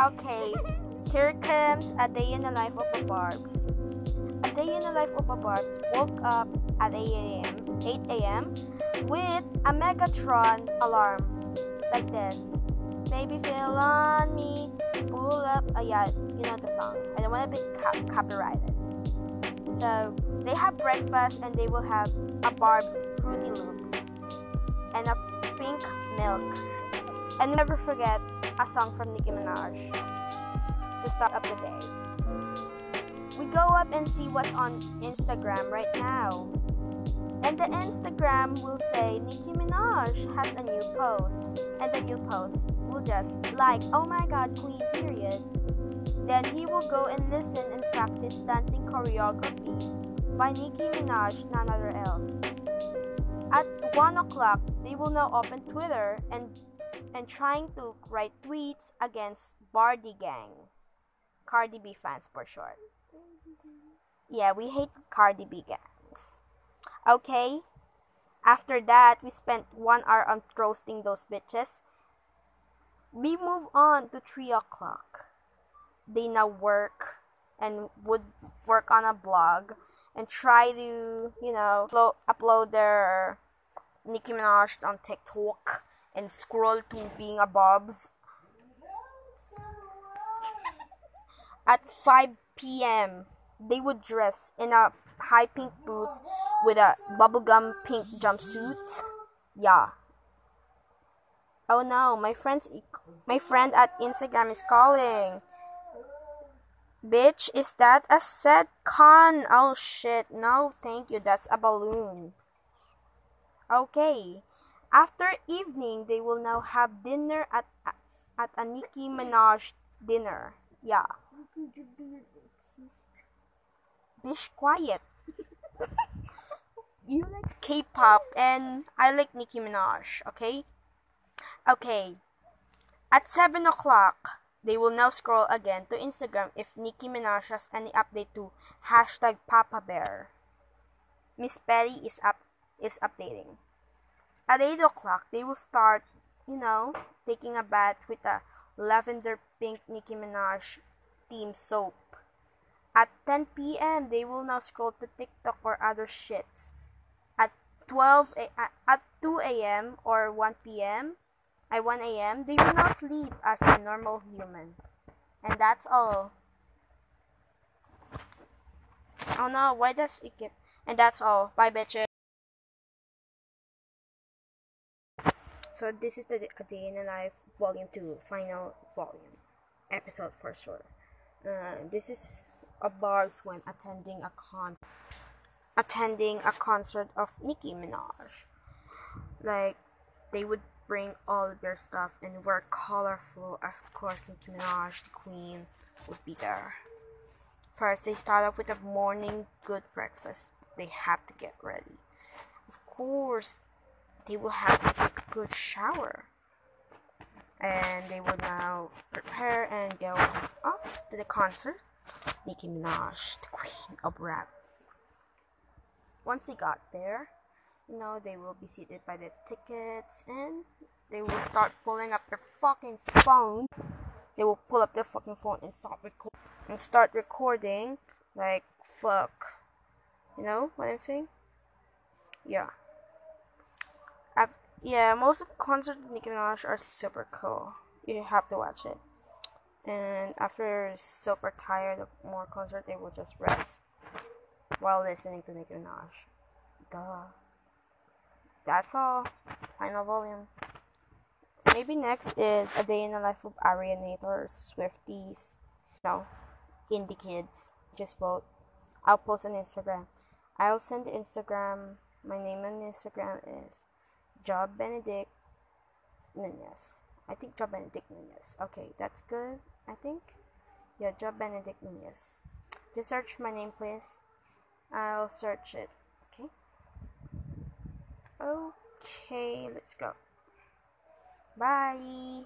Okay, here comes a day in the life of a Barbs. A day in the life of a Barbs woke up at 8 a.m. 8 a.m. with a Megatron alarm like this. Baby, feel on me, pull up. Oh yeah, you know the song. I don't want to be co- copyrighted. So they have breakfast and they will have a Barb's Fruity Loops and a pink milk. And never forget a song from Nicki Minaj to start up the day. We go up and see what's on Instagram right now. And the Instagram will say Nicki Minaj has a new post. And the new post will just like, oh my god, queen, period. Then he will go and listen and practice dancing choreography by Nicki Minaj, none other else. At 1 o'clock, they will now open Twitter and and trying to write tweets against Bardi Gang. Cardi B fans for short. Yeah, we hate Cardi B gangs. Okay? After that, we spent one hour on roasting those bitches. We move on to 3 o'clock. They now work and would work on a blog and try to, you know, upload, their Nicki Minaj on TikTok and scroll to being a Bob's. At 5 p.m., they would dress in a high pink boots with a bubblegum pink jumpsuit. Yeah. Oh no, my friend's my friend at Instagram is calling. Bitch, is that a set con? Oh shit, no, thank you. That's a balloon. Okay. After evening, they will now have dinner at at a Nicki Minaj dinner. Yeah. Bish, quiet. you like K-pop and I like Nicki Minaj. Okay. Okay. At seven o'clock, they will now scroll again to Instagram if Nicki Minaj has any update to hashtag Papa Bear. Miss Petty is up is updating. At 8 o'clock, they will start, you know, taking a bath with a lavender pink Nicki Minaj team soap. At 10 p.m., they will now scroll to TikTok or other shits. At 12 a- at 2 a.m. or 1 p.m., at 1 a.m., they will now sleep as a normal human. And that's all. Oh no, why does it get... And that's all. Bye, bitches. So this is the A Day in the Life Volume 2, final volume, episode for sure. Uh, this is a bars when attending a con attending a concert of Nicki Minaj. Like they would bring all their stuff and wear colorful. Of course, Nicki Minaj, the queen, would be there. First, they start off with a morning good breakfast. They have to get ready. Of course, they will have a good shower. And they will now prepare and go off to the concert. Nicki Minaj, the queen of rap. Once they got there, you know, they will be seated by the tickets and they will start pulling up their fucking phone. They will pull up their fucking phone and start record and start recording like fuck. You know what I'm saying? Yeah. I've, yeah, most of concerts with Nicki Minaj are super cool. You have to watch it. And after super tired of more concert, they will just rest while listening to Nicki Minaj. Duh. That's all. Final volume. Maybe next is a day in the life of Arianators, Swifties, no, indie kids. Just vote. I'll post on Instagram. I'll send Instagram. My name on Instagram is Job Benedict Nunez. I think Job Benedict Nunez. Okay, that's good. I think. Yeah, Job Benedict Nunez. Just search my name, please. I'll search it. Okay. Okay, let's go. Bye.